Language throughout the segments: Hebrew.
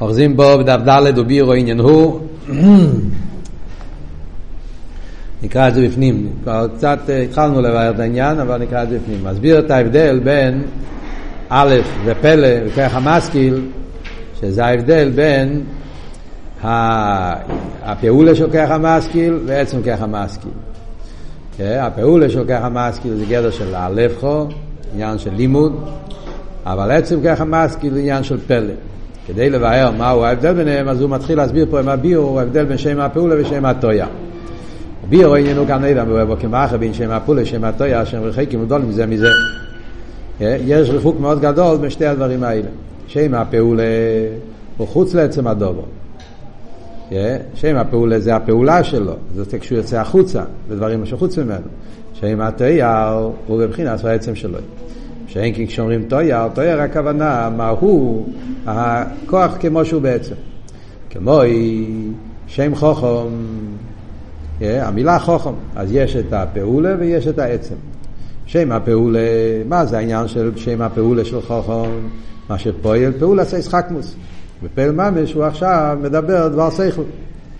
אוחזים בו בדף ד' ובירו עניין הוא נקרא את זה בפנים, כבר קצת התחלנו לבאר את העניין אבל נקרא את זה בפנים, מסביר את ההבדל בין א' ופלא וכך המשכיל שזה ההבדל בין הפעולה של כרך המשכיל ועצם כרך המשכיל. הפעולה של כרך המשכיל זה גדר של הלבחו, עניין של לימוד, אבל עצם כרך המשכיל זה עניין של פלא. כדי לבאר מהו ההבדל ביניהם, אז הוא מתחיל להסביר פה עם הביור, ההבדל בין שם הפעולה ושם הטויה. ביור עניינו כאן ובו כמאחר בין שם הפעולה ושם הטויה, שהם רחקים גדולים מזה מזה. יש ריחוק מאוד גדול בין שתי הדברים האלה. שם הפעולה הוא חוץ לעצם הדובו. שם הפעולה זה הפעולה שלו, זה כשהוא יוצא החוצה, בדברים שחוץ ממנו. שם התייר הוא בבחינת העצם שלו. שאין כי כשאומרים תויר, תויר הכוונה מהו הכוח כמו שהוא בעצם. כמו שם חוכם, המילה חוכם, אז יש את הפעולה ויש את העצם. שם הפעולה, מה זה העניין של שם הפעולה של חוכם? מה שפועל פעולה זה ישחקמוס. בפעל ממש הוא עכשיו מדבר דבר שכל.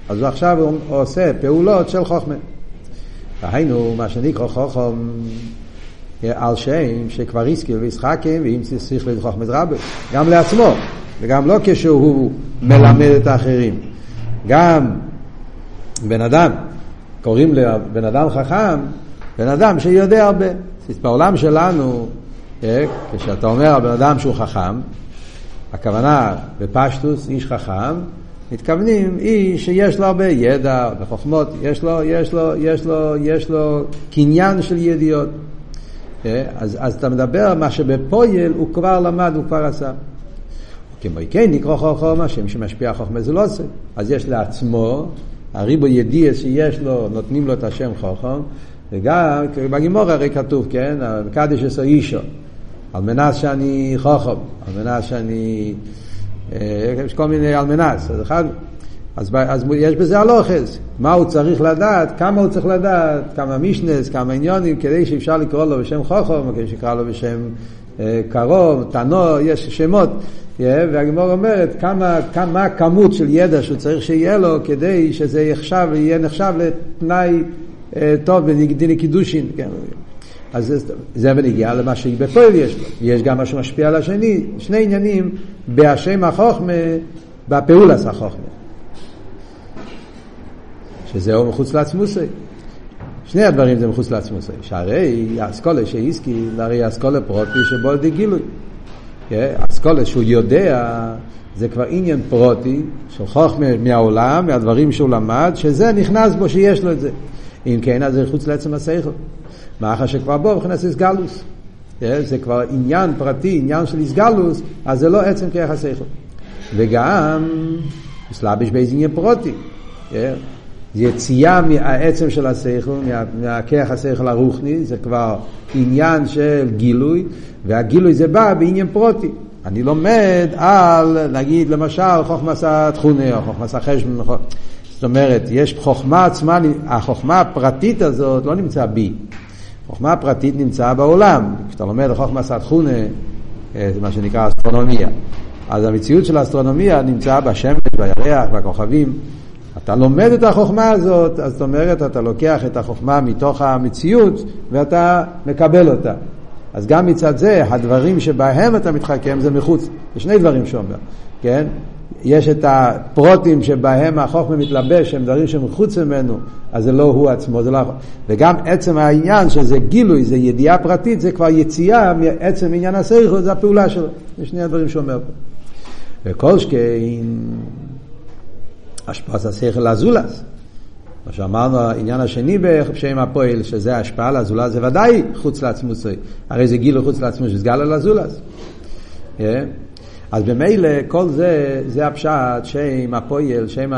אז הוא עכשיו הוא עושה פעולות של חוכמה. היינו, מה שנקרא חוכם על שם שכבר הזכיר וישחקים ואם צריך לדחוך מזרבה, גם לעצמו, וגם לא כשהוא מלמד את האחרים. גם בן אדם, קוראים לבן אדם חכם, בן אדם שיודע הרבה. בעולם שלנו, כשאתה אומר על בן אדם שהוא חכם, הכוונה בפשטוס, איש חכם, מתכוונים איש שיש לו הרבה ידע וחוכמות, יש לו, יש לו, יש לו, יש לו קניין של ידיעות. אז, אז אתה מדבר מה שבפויל הוא כבר למד, הוא כבר עשה. כמו כן נקרא חוכם, השם שמשפיע חוכמה זה לא עושה. אז יש לעצמו, הריבו ידיע שיש לו, נותנים לו את השם חוכם, וגם בגימור הרי כתוב, כן, קדש עשו אישו. על מנס שאני חוכם, על מנס שאני... יש כל מיני על מנס. אז אחד... אז, אז יש בזה הלוכס, מה הוא צריך לדעת, כמה הוא צריך לדעת, כמה מישנס, כמה עניונים, כדי שאפשר לקרוא לו בשם חוכם, כדי שיקרא לו בשם אה, קרוב, תנו, יש שמות. Yeah, והגמור אומרת כמה, כמה כמות של ידע שהוא צריך שיהיה לו כדי שזה יחשב, יהיה נחשב לתנאי אה, טוב בדיני קידושין. כן. אז זה בנגיעה למה שבפועל יש. יש גם מה שמשפיע על השני, שני עניינים בהשם החוכמה, בפעולס החוכמה. שזהו מחוץ לעצמוסי. שני הדברים זה מחוץ לעצמוסי. שהרי אסכולה שהזכיר, הרי אסכולה פרוטי שבו על גילוי. אסכולה שהוא יודע, זה כבר עניין פרוטי של חוכמה מהעולם, מהדברים שהוא למד, שזה נכנס בו שיש לו את זה. אם כן, אז זה חוץ לעצם השכל. מאחר שכבר בו מבחינת איסגלוס. זה כבר עניין פרטי, עניין של איסגלוס, אז זה לא עצם כרך השכל. וגם, מסלבש באיזה עניין פרוטי. יציאה מהעצם של השכל, מהכרך השכל הרוחני, זה כבר עניין של גילוי, והגילוי זה בא בעניין פרוטי. אני לומד על, נגיד, למשל, חוכמסה תכונה, או חוכמסה חשבון, זאת אומרת, יש חוכמה עצמה, החוכמה הפרטית הזאת לא נמצאה בי. חוכמה הפרטית נמצאה בעולם. כשאתה לומד חוכמה סתחונה, אה, זה מה שנקרא אסטרונומיה. אז המציאות של האסטרונומיה נמצאה בשמש, בירח, בכוכבים. אתה לומד את החוכמה הזאת, אז זאת אומרת, אתה לוקח את החוכמה מתוך המציאות ואתה מקבל אותה. אז גם מצד זה, הדברים שבהם אתה מתחכם זה מחוץ. זה שני דברים שאומר, כן? יש את הפרוטים שבהם החוכמה מתלבש, הם דברים שמחוץ ממנו, אז זה לא הוא עצמו, זה לא... וגם עצם העניין שזה גילוי, זה ידיעה פרטית, זה כבר יציאה מעצם עניין הסייכות, זה הפעולה שלו. זה שני הדברים שאומר פה. וכל שכן, השפעת השכל לזולס. מה שאמרנו, העניין השני בשם הפועל, שזה השפעה לזולס, זה ודאי חוץ לעצמוסי. הרי זה גילוי חוץ לעצמו, שזה גל לזולס. Yeah. אז במילא כל זה, זה הפשט, שם הפועל, שם,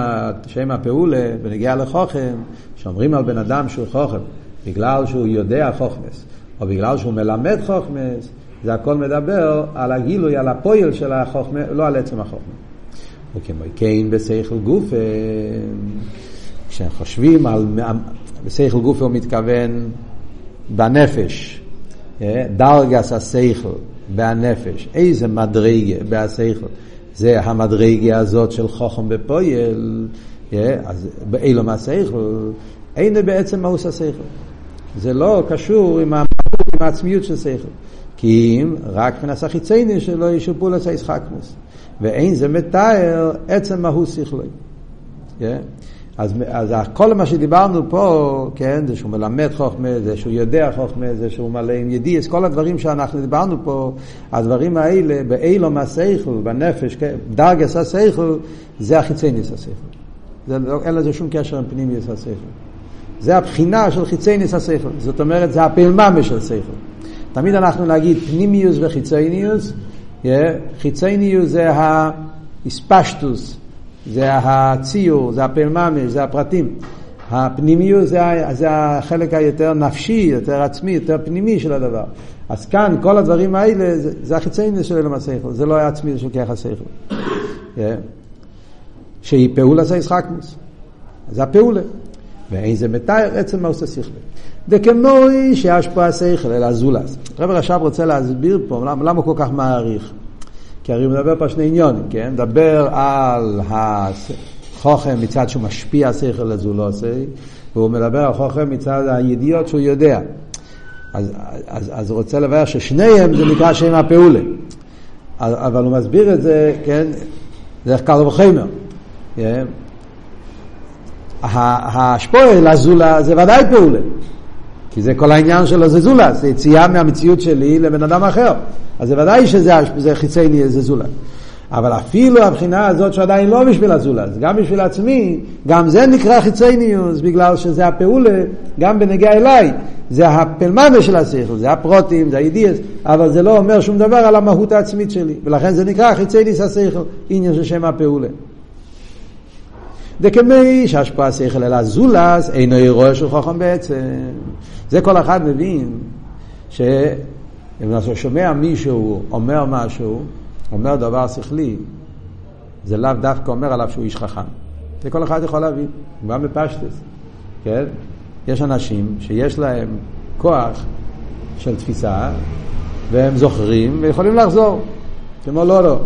שם הפעולה, בנגיעה לחוכם, שאומרים על בן אדם שהוא חוכם, בגלל שהוא יודע חוכמס, או בגלל שהוא מלמד חוכמס, זה הכל מדבר על הגילוי, על הפועל של החוכמה, לא על עצם החוכמה. וכמו כן בשכל גוף, כשחושבים על, בשכל גוף הוא מתכוון בנפש, דרגס השכל. בהנפש, איזה מדרגה בהשכל. זה המדרגה הזאת של חוכם בפויל, אז באילום השכל, אין בעצם מהוס השכל. זה לא קשור עם, העצמיות של שכל. כי אם רק מנס החיצייני שלו ישופו לצי ישחקמוס. ואין זה מתאר עצם מהות שכלוי. Yeah. אז, אז כל מה שדיברנו פה, כן, זה שהוא מלמד חוכמה, זה שהוא יודע חוכמה, זה שהוא מלא עם ידיעס, כל הדברים שאנחנו דיברנו פה, הדברים האלה, באילום השכל, בנפש, כן, דרגס השכל, זה החיצייניס. זה, לא, אין לזה שום קשר עם פנימיוס השכל. זה הבחינה של חיצייניס השכל. זאת אומרת, זה הפעלממה של שכל. תמיד אנחנו נגיד פנימיוס וחיצייניוס, חיצייניוס זה האספשטוס, זה הציור, זה הפלממש, זה הפרטים. הפנימיות זה, זה החלק היותר נפשי, יותר עצמי, יותר פנימי של הדבר. אז כאן כל הדברים האלה זה, זה החיצייניוס של אלם השכל, זה לא העצמי של כרך השכל. Yeah. שהיא פעולה זה ישחקמוס. זה הפעולה. ואין זה מתאר עצם מה עושה שכל. דכמוי שהשפעה שכל אלא זולס. רב רש"ב רוצה להסביר פה למה, למה כל כך מעריך. כי הרי הוא מדבר פה שני עניונים, כן? מדבר על החוכם מצד שהוא משפיע שכל לזולוסי, והוא מדבר על חוכם מצד הידיעות שהוא יודע. אז, אז, אז הוא רוצה לבאר ששניהם זה נקרא שם הפעולה. אבל הוא מסביר את זה, כן, דרך קל וחומר. כן? השפועל, הזולה, זה ודאי פעולה. כי זה כל העניין שלו זה זולה, זה יציאה מהמציאות שלי לבן אדם אחר. אז זה ודאי שזה חיצייני, זה זולה. אבל אפילו הבחינה הזאת שעדיין לא בשביל הזולז, גם בשביל עצמי, גם זה נקרא חיצייניוס, בגלל שזה הפעולה, גם בנגיע אליי, זה הפלמנה של השכל, זה הפרוטים, זה הידיעס, אבל זה לא אומר שום דבר על המהות העצמית שלי, ולכן זה נקרא חיצייניס השכל, עניין של שם הפעולה. דכמי שהשפעה שכל אלא זולס, אינו אירוע של חוכם בעצם. זה כל אחד מבין שאם אתה שומע מישהו אומר משהו, אומר דבר שכלי, זה לאו דווקא אומר עליו שהוא איש חכם. זה כל אחד יכול להבין, גם בפשטס, כן? יש אנשים שיש להם כוח של תפיסה, והם זוכרים ויכולים לחזור, כמו לא לא.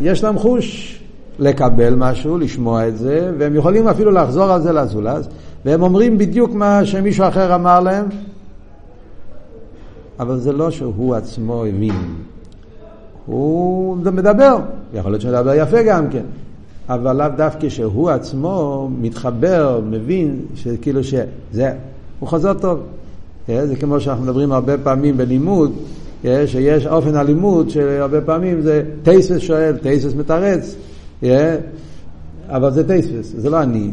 יש להם חוש לקבל משהו, לשמוע את זה, והם יכולים אפילו לחזור על זה לזולז, והם אומרים בדיוק מה שמישהו אחר אמר להם, אבל זה לא שהוא עצמו הבין. הוא מדבר, יכול להיות שהוא מדבר יפה גם כן, אבל לאו דווקא שהוא עצמו מתחבר, מבין, שכאילו שזה, הוא חוזר טוב. אה, זה כמו שאנחנו מדברים הרבה פעמים בלימוד, אה, שיש אופן הלימוד שהרבה פעמים זה תוספות שואל, תוספות מתרץ, אבל זה טייסס, זה לא אני.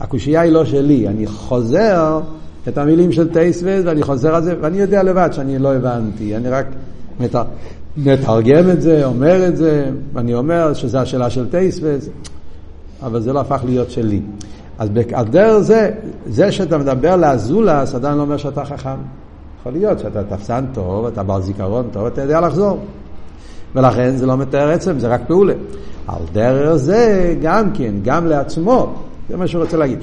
הקושייה היא לא שלי, אני חוזר את המילים של תוספות ואני חוזר על זה, ואני יודע לבד שאני לא הבנתי, אני רק מתרגם את זה, אומר את זה, ואני אומר שזו השאלה של טייסוויז, אבל זה לא הפך להיות שלי. אז על דרך זה, זה שאתה מדבר לאזולס עדיין לא אומר שאתה חכם. יכול להיות שאתה תפסן טוב, אתה בעל זיכרון טוב, אתה יודע לחזור. ולכן זה לא מתאר עצם, זה רק פעולה. על דרך זה גם כן, גם לעצמו, זה מה שהוא רוצה להגיד.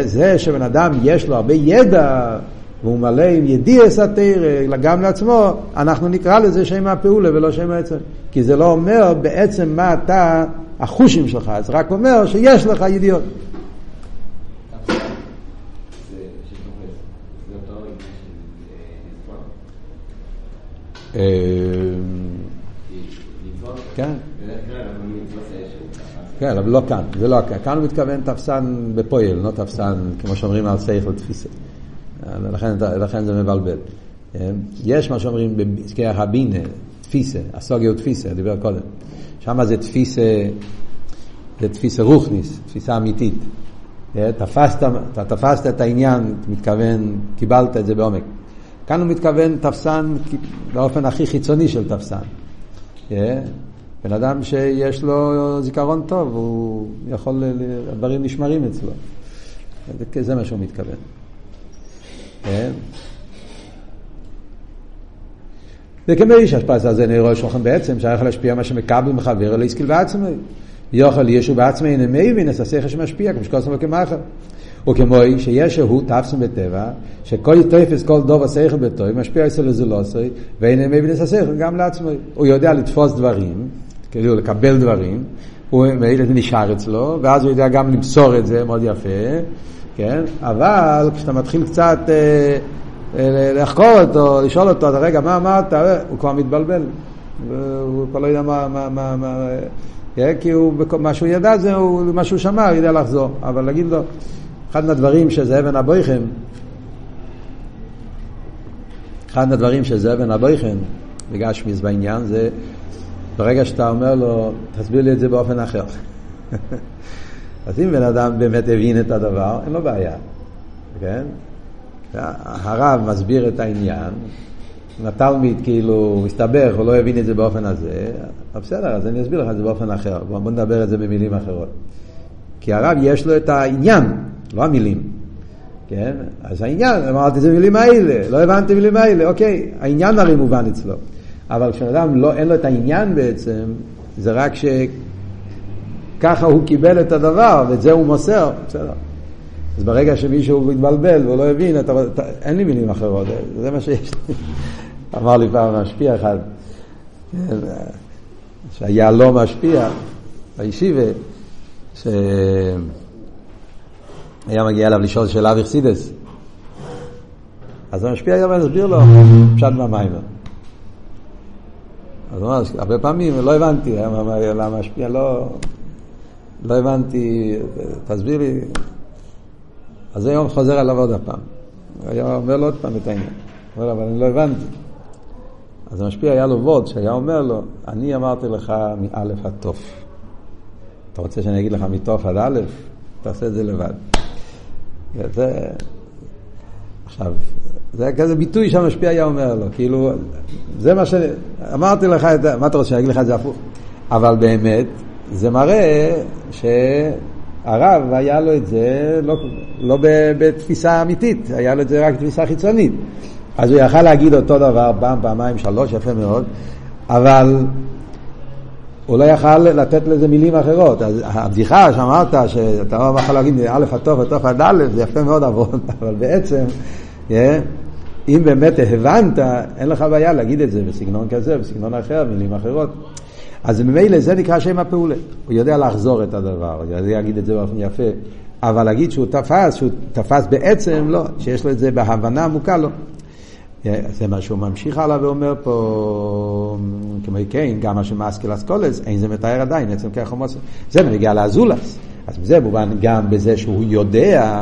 זה שבן אדם יש לו הרבה ידע והוא מלא עם ידיעס התרא, גם לעצמו, אנחנו נקרא לזה שם הפעולה ולא שם העצם. כי זה לא אומר בעצם מה אתה, החושים שלך, זה רק אומר שיש לך ידיעות. כן. כן, אבל לא כאן, זה לא כאן. כאן הוא מתכוון תפסן בפועל, לא תפסן, כמו שאומרים על סייכל תפיסה. לכן, לכן זה מבלבל. יש מה שאומרים במזכר הבינה, תפיסה, הסוגיה תפיסה, דיבר קודם. שם זה תפיסה, זה תפיסה רוכניס, תפיסה אמיתית. תפסת, אתה תפסת את העניין, מתכוון, קיבלת את זה בעומק. כאן הוא מתכוון תפסן באופן הכי חיצוני של תפסן. בן אדם שיש לו זיכרון טוב, הוא יכול, הדברים נשמרים אצלו. זה מה שהוא מתכוון. כן? וכמי שהשפעת הזה נראה שוכן בעצם, שהיה להשפיע מה שמקבל ומחבר אלא הסקיל בעצמי. יוכל ישו בעצמי אינו מבין, את השכל שמשפיע, כמו שכוסם וכמחר. וכמו שיש הוא תפסם בטבע, שכל תופס כל דוב השכל בטוב, משפיע אצל הזולוסי, ואין מבין את השכל גם לעצמי. הוא יודע לתפוס דברים, כאילו לקבל דברים, זה נשאר אצלו, ואז הוא יודע גם למסור את זה, מאוד יפה, כן? אבל כשאתה מתחיל קצת אה, אה, לחקור אותו, לשאול אותו, רגע, מה אמרת? הוא כבר מתבלבל. הוא כבר לא יודע מה, מה, מה, מה כן? כי הוא, מה שהוא ידע זה הוא, מה שהוא שמע, הוא יודע לחזור. אבל להגיד לו, אחד מהדברים שזה אבן הבויכם, אחד מהדברים שזה אבן הבויכם, בגשמיס בעניין, זה ברגע שאתה אומר לו, תסביר לי את זה באופן אחר. אז אם בן אדם באמת הבין את הדבר, אין לו בעיה, כן? הרב מסביר את העניין, התלמיד כאילו מסתבך, הוא לא הבין את זה באופן הזה, אז בסדר, אז אני אסביר לך את זה באופן אחר. בוא נדבר את זה במילים אחרות. כי הרב יש לו את העניין, לא המילים. כן? אז העניין, אמרתי את זה במילים האלה, לא הבנתי במילים האלה, אוקיי, העניין הרי מובן אצלו. אבל כשאדם לא, אין לו את העניין בעצם, זה רק שככה הוא קיבל את הדבר, ואת זה הוא מוסר, בסדר. אז ברגע שמישהו מתבלבל והוא לא הבין, אתה, אתה, אין לי מילים אחרות, זה מה שיש לי. אמר לי פעם משפיע אחד, שהיה לא משפיע, בישיבה, שהיה מגיע אליו לשאול שאלה וחסידס. אז המשפיע היה מסביר לו פשט מהמיימר. אז ממש, הרבה פעמים לא הבנתי, למה המשפיע לא, לא הבנתי, תסביר לי. אז היום חוזר עליו עוד הפעם. היה אומר לו עוד פעם את העניין. אבל אני לא הבנתי. אז המשפיע היה לו וורד שהיה אומר לו, אני אמרתי לך מאלף עד תוף. אתה רוצה שאני אגיד לך מתוף עד א', תעשה את זה לבד. וזה, עכשיו, זה היה כזה ביטוי שהמשפיע היה אומר לו, כאילו, זה מה ש... אמרתי לך את מה אתה רוצה שאני אגיד לך את זה הפוך? אבל באמת, זה מראה שהרב היה לו את זה לא, לא בתפיסה אמיתית, היה לו את זה רק בתפיסה חיצונית. אז הוא יכל להגיד אותו דבר פעם, פעמיים, שלוש, יפה מאוד, אבל הוא לא יכל לתת לזה מילים אחרות. אז הבדיחה שאמרת, שאתה לא יכול להגיד א' הטוב, הטוב עד א', זה יפה מאוד עבוד, אבל בעצם, yeah, אם באמת הבנת, אין לך בעיה להגיד את זה בסגנון כזה, בסגנון אחר, מילים אחרות. אז ממילא זה נקרא שם הפעולה. הוא יודע לחזור את הדבר, הוא יודע להגיד את זה באופן יפה. אבל להגיד שהוא תפס, שהוא תפס בעצם, לא, שיש לו את זה בהבנה עמוקה, לא. זה מה שהוא ממשיך הלאה ואומר פה, כמו כן, גם מה שמאסקל אסקולס, אין זה מתאר עדיין, עצם כך חומוס. זה בנגיע לאזולס. אז זה מובן גם בזה שהוא יודע,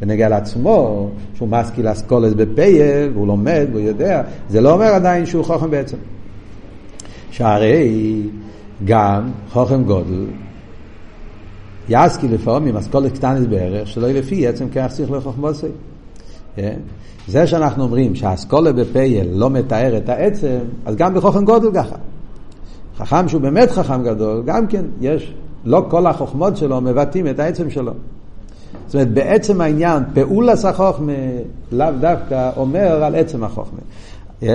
בנגיע לעצמו, שהוא מאסקיל אסקולס בפייל, והוא לומד, והוא יודע, זה לא אומר עדיין שהוא חוכם בעצם. שהרי גם חוכם גודל, יסקי לפעמים אסקולס קטנס בערך, שלא יהיה לפי עצם כך צריך לחוכמוסי. כן? זה שאנחנו אומרים שהאסכולה בפייל לא מתאר את העצם, אז גם בחוכם גודל ככה. חכם שהוא באמת חכם גדול, גם כן יש, לא כל החוכמות שלו מבטאים את העצם שלו. זאת אומרת, בעצם העניין, פעולס החוכמה לאו דווקא אומר על עצם החוכמה.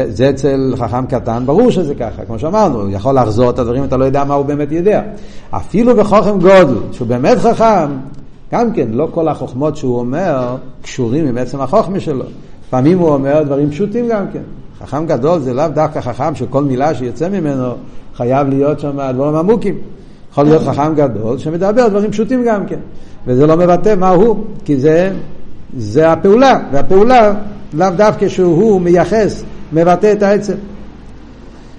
זה אצל חכם קטן, ברור שזה ככה, כמו שאמרנו, הוא יכול לחזור את הדברים, אתה לא יודע מה הוא באמת יודע. אפילו בחוכם גודל, שהוא באמת חכם, גם כן, לא כל החוכמות שהוא אומר קשורים עם עצם החוכמה שלו. פעמים הוא אומר דברים פשוטים גם כן. חכם גדול זה לאו דווקא חכם שכל מילה שיוצא ממנו חייב להיות שם דברים עמוקים. יכול להיות חכם גדול שמדבר דברים פשוטים גם כן. וזה לא מבטא מה הוא, כי זה, זה הפעולה, והפעולה לאו דווקא שהוא מייחס, מבטא את העצם.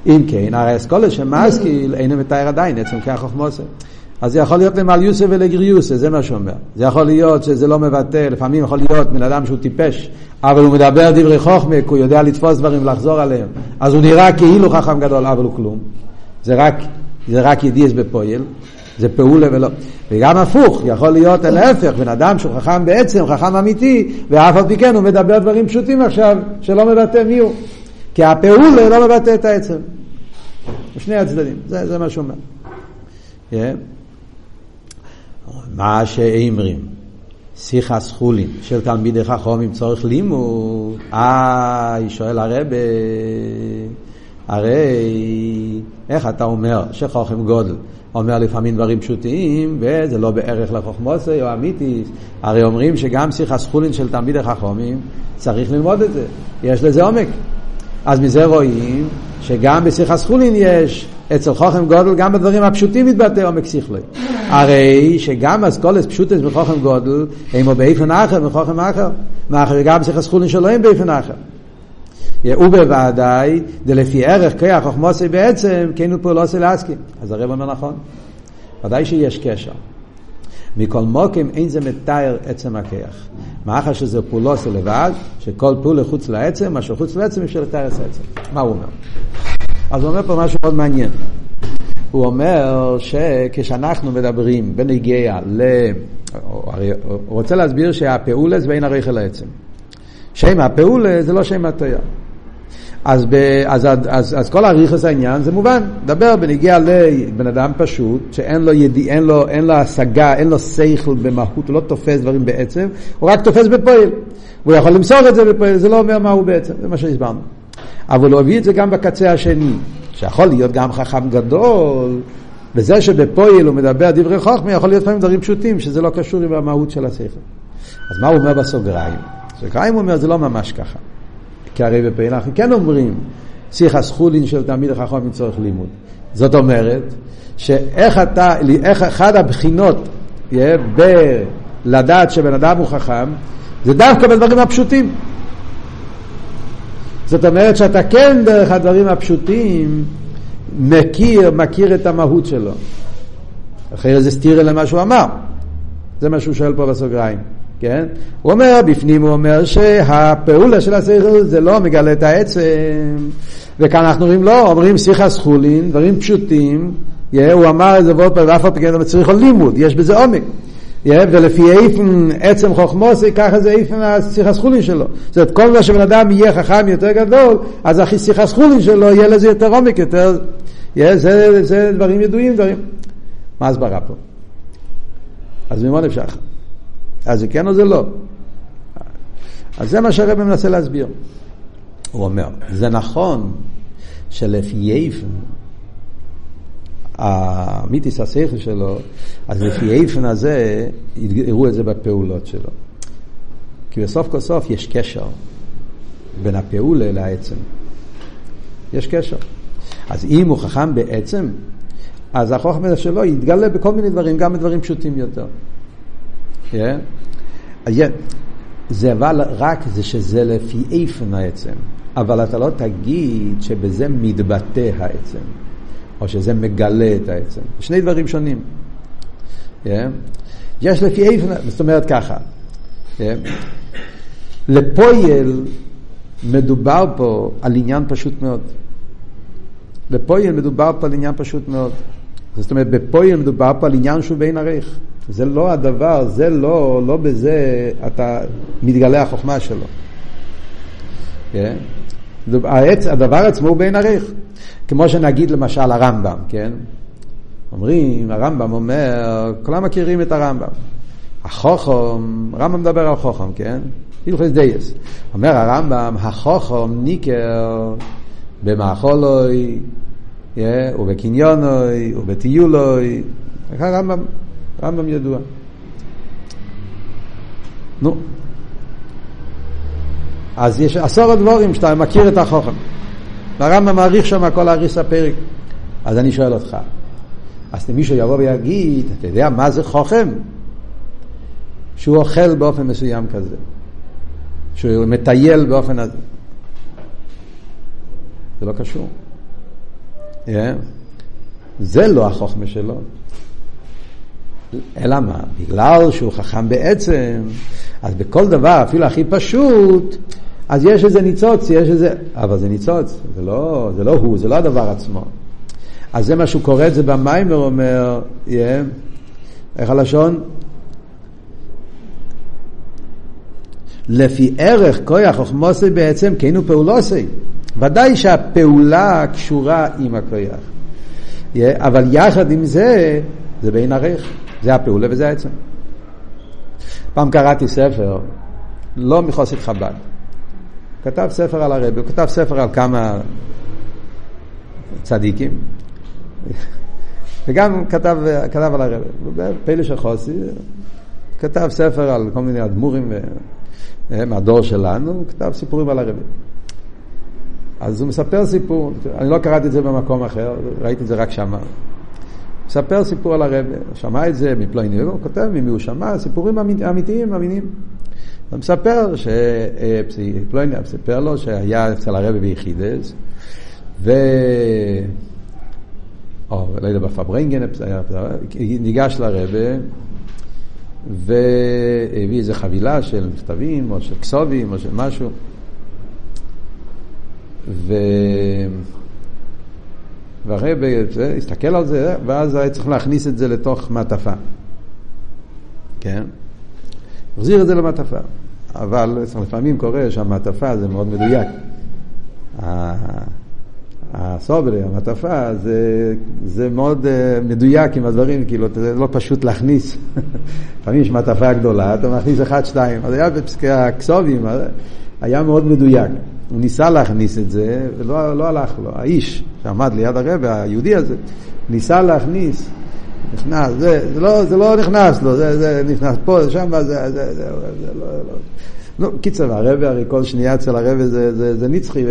אם כן, הרי אסכולת שמאסקיל אינו מתאר עדיין עצם כחוכמוסר. אז זה יכול להיות למעליוסה ולגריוסה, זה מה שאומר. זה יכול להיות שזה לא מבטא, לפעמים יכול להיות בן אדם שהוא טיפש, אבל הוא מדבר דברי חוכמה, כי הוא יודע לתפוס דברים ולחזור עליהם. אז הוא נראה כאילו חכם גדול, אבל הוא כלום. זה רק, זה רק ידיעס בפועל, זה פעולה ולא. וגם הפוך, יכול להיות להפך, בן אדם שהוא חכם בעצם, חכם אמיתי, ואף על פי כן הוא מדבר דברים פשוטים עכשיו, שלא מבטא מי הוא. כי הפעולה לא מבטא את העצם. שני הצדדים, זה, זה מה שאומר. Yeah. מה שאימרים, שיחס חולין של תלמידי חכמים צורך לימוד, אה, שואל הרבה, הרי איך אתה אומר שחוכם גודל אומר לפעמים דברים פשוטים וזה לא בערך לחוכמוסי או אמיתיס, הרי אומרים שגם שיחס חולין של תלמידי חכמים צריך ללמוד את זה, יש לזה עומק. אז מזה רואים שגם בשיחס חולין יש אצל חוכם גודל גם בדברים הפשוטים מתבטא עומק שכלי. הרי שגם אסכולס פשוטס בחוכם גודל, הם באיפן אחר מחוכם אחר. מאחר גם שיחס חולין שלו הם באיפן אחר. ובוודאי, דלפי ערך כוח חוכמוסי בעצם, כן הוא פעולו עושה להסכים. אז הרב אומר נכון. ודאי שיש קשר. מכל מוקים אין זה מתאר עצם הכיח. מאחר שזה פעולו עושה לבד, שכל פעולה חוץ לעצם, מה שחוץ לעצם אפשר לתאר את העצם. מה הוא אומר? אז הוא אומר פה משהו מאוד מעניין. הוא אומר שכשאנחנו מדברים בנגיע ל... הוא רוצה להסביר שהפעולה זה בין הריכל לעצם. שם הפעולה זה לא שם התויה. אז, ב, אז, אז, אז, אז כל הריכוס העניין זה מובן, דבר בנגיע לבן אדם פשוט, שאין לו, ידיע, אין לו, אין לו השגה, אין לו שכל במהות, הוא לא תופס דברים בעצם, הוא רק תופס בפועל. הוא יכול למסור את זה בפועל, זה לא אומר מה הוא בעצם, זה מה שהסברנו. אבל הוא הביא את זה גם בקצה השני, שיכול להיות גם חכם גדול, וזה שבפועל הוא מדבר דברי חוכמה, יכול להיות לפעמים דברים פשוטים, שזה לא קשור עם המהות של השכל. אז מה הוא אומר בסוגריים? בסוגריים הוא אומר, זה לא ממש ככה. כי הרי בפעיל אנחנו כן אומרים, שיחס חולין של תלמיד החכם מצורך לימוד. זאת אומרת, שאיך אתה, איך אחד הבחינות יהיה בלדעת שבן אדם הוא חכם, זה דווקא בדברים הפשוטים. זאת אומרת שאתה כן דרך הדברים הפשוטים מכיר, מכיר את המהות שלו. אחרי זה סתירה למה שהוא אמר. זה מה שהוא שואל פה בסוגריים. כן? הוא אומר, בפנים הוא אומר שהפעולה של השכל זה לא מגלה את העצם, וכאן אנחנו אומרים לא, אומרים שיחה סחולין, דברים פשוטים, yeah, הוא אמר את זה ועוד פעם, ואף פעם כן צריך לימוד, יש בזה עומק. Yeah, ולפי איפן עצם חוכמוסי, ככה זה איפן השיחה סחולין שלו. זאת אומרת, כל מה שבן אדם יהיה חכם יותר גדול, אז השיחה סחולין שלו יהיה לזה יותר עומק, יותר... Yeah, זה, זה דברים ידועים, דברים. מה הסברה פה? אז ממה נפשך? אז זה כן או זה לא? אז זה מה שהרבא מנסה להסביר. הוא אומר, זה נכון שלפי יפן, המיתיס השכל שלו, אז לפי יפן הזה, יראו את זה בפעולות שלו. כי בסוף כל סוף יש קשר בין הפעולה לעצם. יש קשר. אז אם הוא חכם בעצם, אז החוכמה שלו יתגלה בכל מיני דברים, גם בדברים פשוטים יותר. Yeah. זה אבל רק זה שזה לפי איפן העצם, אבל אתה לא תגיד שבזה מתבטא העצם, או שזה מגלה את העצם. שני דברים שונים. Yeah. יש לפי איפן, זאת אומרת ככה, yeah. לפויל מדובר פה על עניין פשוט מאוד. בפויל מדובר פה על עניין פשוט מאוד. זאת אומרת, בפויל מדובר פה על עניין שהוא בין ערך. זה לא הדבר, זה לא, לא בזה אתה מתגלה החוכמה שלו. כן? הדבר עצמו הוא בין עריך. כמו שנגיד למשל הרמב"ם, כן? אומרים, הרמב"ם אומר, כולם מכירים את הרמב"ם. החוכם, הרמב"ם מדבר על חוכם, כן? הלכס דייס. אומר הרמב"ם, החוכם ניקר במאכולוי, ובקניונוי, ובטיולוי. הרמב"ם רמב"ם ידוע. נו. אז יש עשור הדבורים שאתה מכיר את החוכם. והרמב"ם מעריך שם כל האריס הפרק. אז אני שואל אותך, אז מישהו יבוא ויגיד, אתה יודע מה זה חוכם? שהוא אוכל באופן מסוים כזה. שהוא מטייל באופן הזה. זה לא קשור. Yeah. זה לא החוכמה שלו. אלא מה? בגלל שהוא חכם בעצם, אז בכל דבר, אפילו הכי פשוט, אז יש איזה ניצוץ, יש איזה... אבל זה ניצוץ, זה לא, זה לא הוא, זה לא הדבר עצמו. אז זה מה שהוא קורא את זה במיימר, אומר, yeah, איך הלשון? לפי ערך כוח חוכמוסי בעצם כן הוא פעולוסי. ודאי שהפעולה קשורה עם הכוח. Yeah, אבל יחד עם זה, זה בין ערך. זה הפעולה וזה העצם. פעם קראתי ספר, לא מחוסית חב"ד. כתב ספר על הרבי, הוא כתב ספר על כמה צדיקים, וגם כתב, כתב על הרבי. פלא של חוסי, כתב ספר על כל מיני אדמו"רים מהדור שלנו, כתב סיפורים על הרבי. אז הוא מספר סיפור, אני לא קראתי את זה במקום אחר, ראיתי את זה רק שם. מספר סיפור על הרב, שמע את זה מפלויני, הוא כותב ממי הוא שמע, סיפורים אמיתיים, אמינים. הוא מספר שפלויני מספר לו שהיה אצל הרב ביחידס, ו... או לא יודע, בפברנגן, ניגש לרבה והביא איזה חבילה של מכתבים או של כסובים או של משהו. ו... והרבה הסתכל על זה, ואז היה צריך להכניס את זה לתוך מעטפה. כן? החזיר את זה למעטפה. אבל לפעמים קורה שהמעטפה זה מאוד מדויק. הסוברי, המעטפה, זה, זה מאוד uh, מדויק עם הדברים, כאילו, זה לא פשוט להכניס. לפעמים יש מעטפה גדולה, אתה מכניס אחד, שתיים. אז היה בפסקי הכסובים, היה מאוד מדויק. הוא ניסה להכניס את זה, ולא לא הלך לו. האיש שעמד ליד הרב, היהודי הזה, ניסה להכניס, נכנס, זה, זה, לא, זה לא נכנס לו, זה, זה נכנס פה, שם, זה, זה, זה, זה, זה לא, לא. נו, קיצר, הרבי הרי כל שנייה אצל הרבי זה, זה, זה נצחי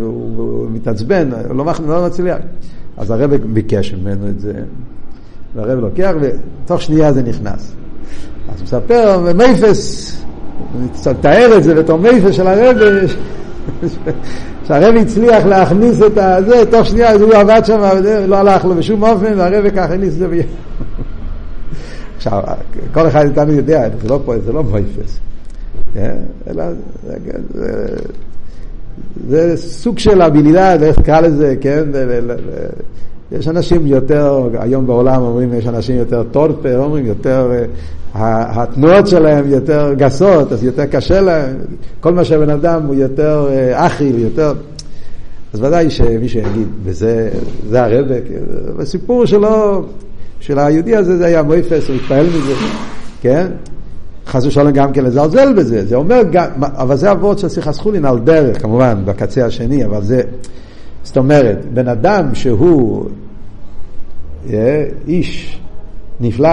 והוא מתעצבן, הוא לא, לא מצליח. אז הרבי ביקש ממנו את זה, והרבי לוקח ותוך שנייה זה נכנס. אז הוא מספר, מייפס, תאר את זה בתור מייפס של הרבי, שהרבי הצליח להכניס את זה, תוך שנייה הוא עבד שם, לא הלך לו בשום אופן, והרבי ככה הכניס את זה. עכשיו, כל אחד איתנו יודע, זה לא פה, זה לא מויפס. כן? אלא זה, סוג של הבלילת, איך תקרא לזה, כן? יש אנשים יותר, היום בעולם אומרים, יש אנשים יותר טורפה, אומרים יותר, אה, התנועות שלהם יותר גסות, אז יותר קשה להם, כל מה שהבן אדם הוא יותר אה, אחי ויותר... אז ודאי שמישהו יגיד, וזה זה הרבה, הסיפור שלו, של היהודי הזה, זה היה מויפס, הוא התפעל מזה, כן? חס ושלום גם כן לזלזל בזה, זה אומר גם, אבל זה אבות של שיחס חולין על דרך, כמובן, בקצה השני, אבל זה, זאת אומרת, בן אדם שהוא איש נפלא,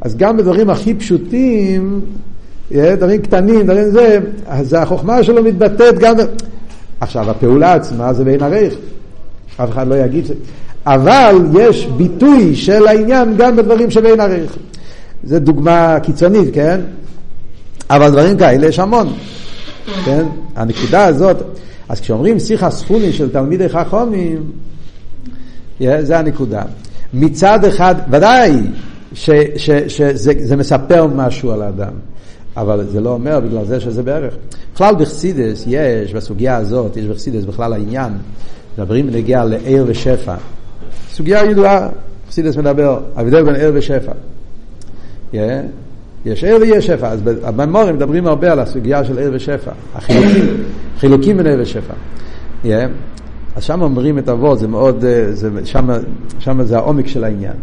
אז גם בדברים הכי פשוטים, דברים קטנים, דברים זה, אז החוכמה שלו מתבטאת גם... עכשיו, הפעולה עצמה זה בין הרייך, אף אחד לא יגיד ש... אבל יש ביטוי של העניין גם בדברים שבין הרייך. זו דוגמה קיצונית, כן? אבל דברים כאלה יש המון, כן? הנקודה הזאת, אז כשאומרים שיחה ספולי של תלמידי חכומים, זה הנקודה. מצד אחד, ודאי שזה מספר משהו על האדם, אבל זה לא אומר בגלל זה שזה בערך. בכלל בחסידס יש, בסוגיה הזאת, יש בחסידס בכלל העניין, מדברים בנגיע לעיר ושפע. סוגיה ידועה, חסידס מדבר, ההבדל בין עיר ושפע. Yeah. יש ער ויש שפע, אז במורים מדברים הרבה על הסוגיה של ער ושפע, החילוקים, חילוקים בין ער ושפע. Yeah. אז שם אומרים את אבות, זה מאוד, אה, שם, זה העומק של העניין.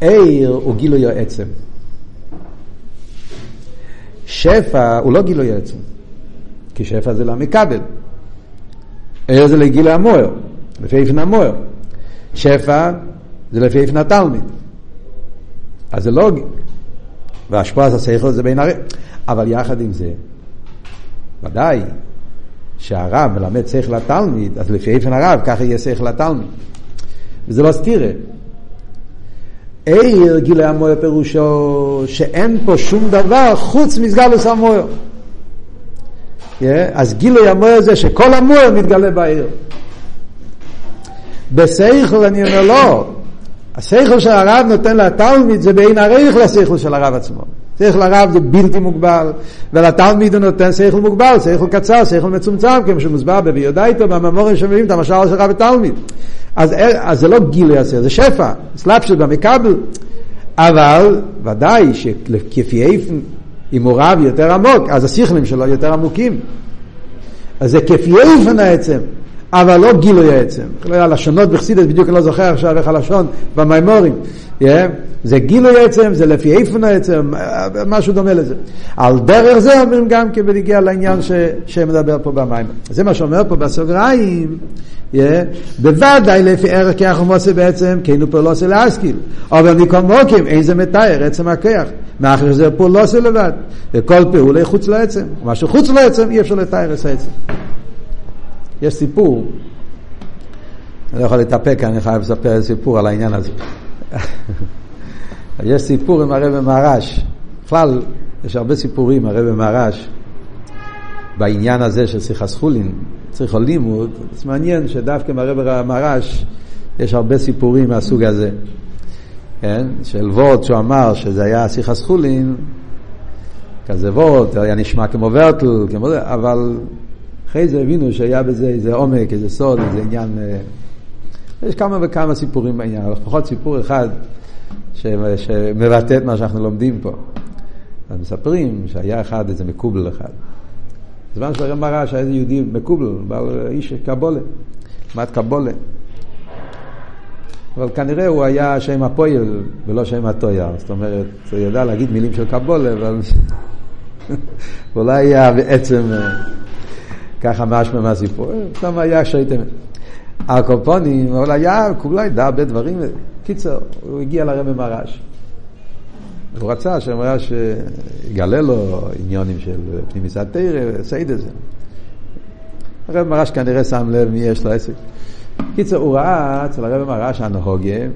ער הוא גילוי העצם. שפע הוא לא גילוי העצם, כי שפע זה למכבל. ער זה לגילוי המוער, לפי איפן המוער. שפע זה לפי איפן התלמיד. אז זה לא... והשפעת השכל זה בין הרי... אבל יחד עם זה, ודאי שהרב מלמד שכל לתלמיד, אז לפי איפן הרב, ככה יהיה שכל לתלמיד. וזה לא סתירה. עיר גילוי המויר פירושו שאין פה שום דבר חוץ מסגלוס המויר. Yeah, אז גילוי המויר זה שכל המויר מתגלה בעיר. בסייכל אני אומר לא, השכל של הרב נותן לתלמיד זה בין הרייך לשכל של הרב עצמו. שכל הרב זה בלתי מוגבל, ולתלמיד הוא נותן שכל מוגבל, שכל קצר, שכל מצומצם, כמו שמוסבר בביודאיתו, בממורים שמביאים את המשל של רב ותלמיד. אז, אז זה לא גילוי עשר, זה שפע, סלאפשוט במקבל. אבל ודאי שכפי איפן, אם הוא רב יותר עמוק, אז השכלים שלו יותר עמוקים. אז זה כפי איפן העצם. אבל לא גילוי העצם. הלשונות בחסידת, בדיוק אני לא זוכר עכשיו איך הלשון במימורים. Yeah. זה גילוי העצם, זה לפי איפן העצם, משהו דומה לזה. על דרך זה אומרים גם כן בנגיע לעניין ש, שמדבר פה במים. זה מה שאומר פה בסוגריים, yeah. בוודאי לפי ערך כיח ומוסי בעצם, כאילו פעולוסי להשכיל. אבל מכל מוקים אין זה מתאר, עצם הכיח. מאחר שזה פעולוסי לבד. וכל פעולה חוץ לעצם. מה שחוץ לעצם אי אפשר לתאר את העצם. יש סיפור, אני לא יכול להתאפק, אני חייב לספר סיפור על העניין הזה. יש סיפור עם הרב מהרש. בכלל, יש הרבה סיפורים, הרב מהרש, בעניין הזה של שיחס חולין, צריך לימוד, זה מעניין שדווקא מהרב מהרש יש הרבה סיפורים מהסוג הזה. כן? של וורד שהוא אמר שזה היה שיחס חולין, כזה וורד, היה נשמע כמו ורטל, כמו זה, אבל אחרי זה הבינו שהיה בזה איזה עומק, איזה סוד, איזה עניין... אה, יש כמה וכמה סיפורים בעניין, אבל לפחות סיפור אחד ש... שמבטא את מה שאנחנו לומדים פה. אז מספרים שהיה אחד, איזה מקובל אחד. בזמן של הרב רש היה איזה יהודי מקובל, בעל איש קבולה, למד קבולה. אבל כנראה הוא היה שם הפועל ולא שם הטויר. זאת אומרת, הוא ידע להגיד מילים של קבולה, אבל אולי היה בעצם אה, ככה משמע מהסיפור. סתם היה שייטם. הקופונים, אבל היה, כולה ידע הרבה דברים. קיצר, הוא הגיע לרמי מרש. הוא רצה שהמרש יגלה לו עניונים של פנימיסת תרא, סייד את זה. הרב מרש כנראה שם לב מי יש לו עסק. קיצר, הוא ראה אצל הרב מרש הנהוגה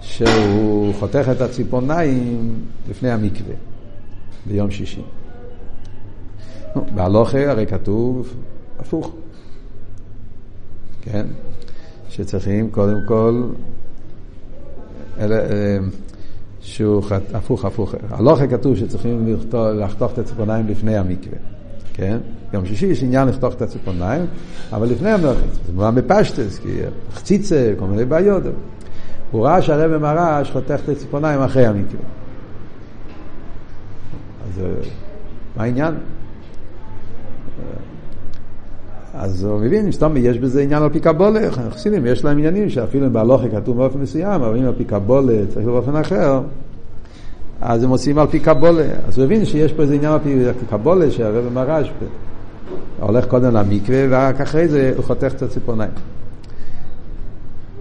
שהוא חותך את הציפורניים לפני המקווה, ביום שישי. בהלוכה הרי כתוב הפוך. כן? שצריכים קודם כל, אלה, אה, שהוא חת, הפוך, הפוך. הלוכה כתוב שצריכים לחתוך את הציפורניים לפני המקווה, כן? יום שישי יש עניין לחתוך את הציפורניים, אבל לפני המלאכה. זה מובן בפשטס, כי חציצה, כל מיני בעיות. הוא ראה שהרבא מרש חותך את הציפורניים אחרי המקווה. אז אה, מה העניין? אז הוא מבין, סתם יש בזה עניין על פי קבולה, חסידים יש להם עניינים שאפילו אם בהלוכה כתוב באופן מסוים, אבל אם על פי קבולה צריך באופן אחר, אז הם עושים על פי קבולה. אז הוא הבין שיש פה איזה עניין על פי קבולה שהרבא מרש הולך קודם למקווה, ורק אחרי זה הוא חותך את הציפורניים.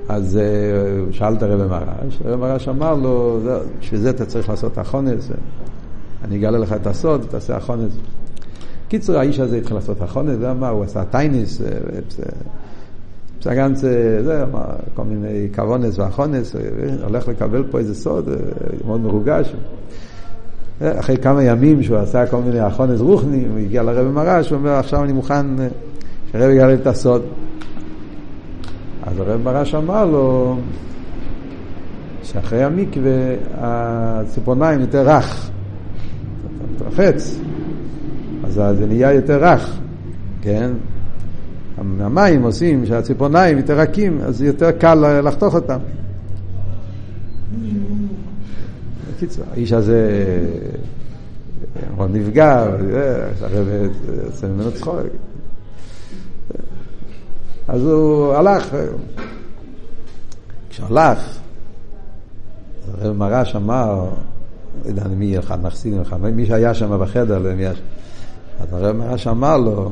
אז הוא אה, שאל את הרבא מרש, הרבא מרש אמר לו, בשביל זה אתה צריך לעשות החונס, אני אגלה לך את הסוד, תעשה החונס. קיצור, האיש הזה התחיל לעשות החונס, זה מה, הוא עשה טייניס, פסגנץ, זה, כל מיני קוונס והחונס, הולך לקבל פה איזה סוד, מאוד מרוגש. אחרי כמה ימים שהוא עשה כל מיני החונס רוחני, הוא הגיע לרבי מרש, הוא אומר, עכשיו אני מוכן שהרבי יגלה את הסוד. אז הרבי מרש אמר לו, שאחרי המקווה הציפורניים יותר רך, מתרחץ. אז זה נהיה יותר רך, כן? המים עושים שהציפורניים יותר רכים, אז יותר קל לחתוך אותם. בקיצור, האיש הזה הוא נפגע, הרב עושה ממנו צחוק. אז הוא הלך, כשהלך, הרב מרש אמר, לא יודע מי אחד מחסידים, מי שהיה שם בחדר, למי היה שם. אז הרב מרש אמר לו,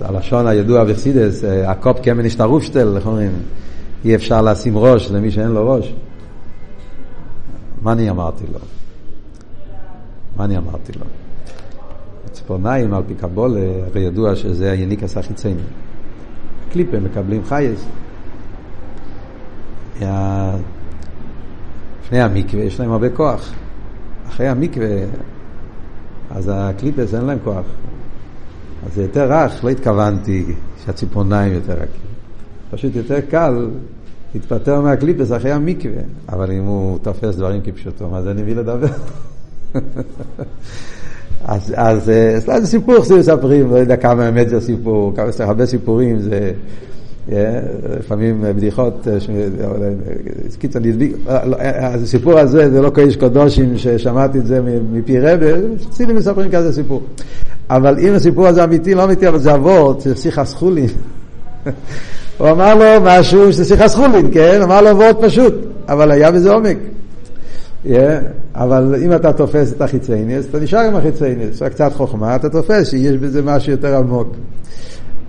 הלשון הידוע בחסידס, הקופ קמן השתרופשטל, איך אומרים? אי אפשר לשים ראש למי שאין לו ראש. מה אני אמרתי לו? מה אני אמרתי לו? ציפורניים על פי קבולה, הרי ידוע שזה היניקס החיצייני. קליפה מקבלים חייס. לפני המקווה יש להם הרבה כוח. אחרי המקווה אז הקליפס אין להם כוח. אז זה יותר רך, לא התכוונתי שהציפורניים יותר רכים. פשוט יותר קל להתפטר מהקליפס אחרי המקווה, אבל אם הוא תופס דברים כפשוטו, מה זה אני מביא לדבר? אז, אז, אז זה סיפור שמספרים, לא יודע כמה אמת זה סיפור, כמה צריך הרבה סיפורים, זה לפעמים בדיחות, קיצר, הסיפור הזה זה לא קודש קדושים ששמעתי את זה מפי רבי, סילים מספרים כזה סיפור. אבל אם הסיפור הזה אמיתי, לא אמיתי, אבל זה אבות, זה שיחה סחולין. הוא אמר לו משהו שזה שיחה סחולין, כן? אמר לו אבות פשוט, אבל היה בזה עומק. אבל אם אתה תופס את החיצייניס, אתה נשאר עם החיצייניס, רק קצת חוכמה, אתה תופס שיש בזה משהו יותר עמוק.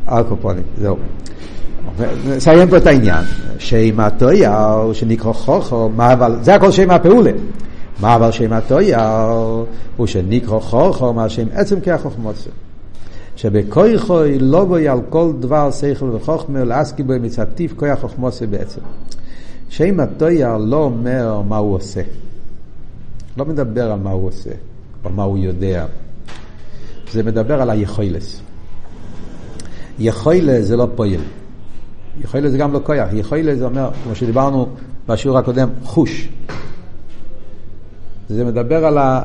אלקופונים, זהו. נסיים פה את העניין. שם הטויאל שנקרא חוכו, מה אבל, זה הכל שם הפעולה. מה אבל שם הטויאל הוא שנקרא חוכו, מה שם עצם כהחוכמוסו. שבכויכוי לא בוי על כל דבר שכל וחוכמה, לעסקי בו מצד טיב כוח חוכמוסי בעצם. שם התויר לא אומר מה הוא עושה. לא מדבר על מה הוא עושה, או מה הוא יודע. זה מדבר על היכולס. יכולס זה לא פועל. יכולס זה גם לא כוח. יכולס זה אומר, כמו שדיברנו בשיעור הקודם, חוש. זה מדבר על, ה,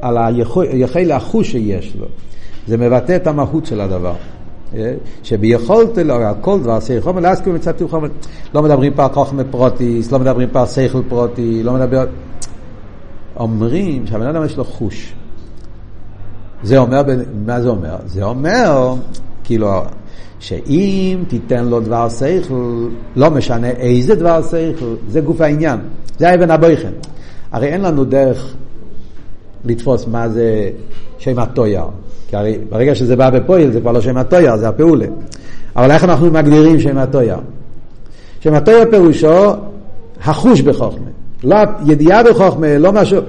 על היכול החוש שיש לו. זה מבטא את המהות של הדבר. אה? שביכולת לו כל דבר שכל חומר להסכים מצד חומר. לא מדברים פה על חוכמה פרוטיס, לא מדברים פה על שכל פרוטי, לא מדבר... אומרים שהבן אדם יש לו חוש. זה אומר, מה זה אומר? זה אומר, כאילו, שאם תיתן לו דבר שכל, לא משנה איזה דבר שכל, זה גוף העניין, זה האבן הבויכן. הרי אין לנו דרך לתפוס מה זה שם הטויר, כי הרי ברגע שזה בא בפועל זה כבר לא שם הטויר, זה הפעולה. אבל איך אנחנו מגדירים שם הטויר? שם הטויר פירושו החוש בחוכמה, לא ידיעה בחוכמה, לא משהו.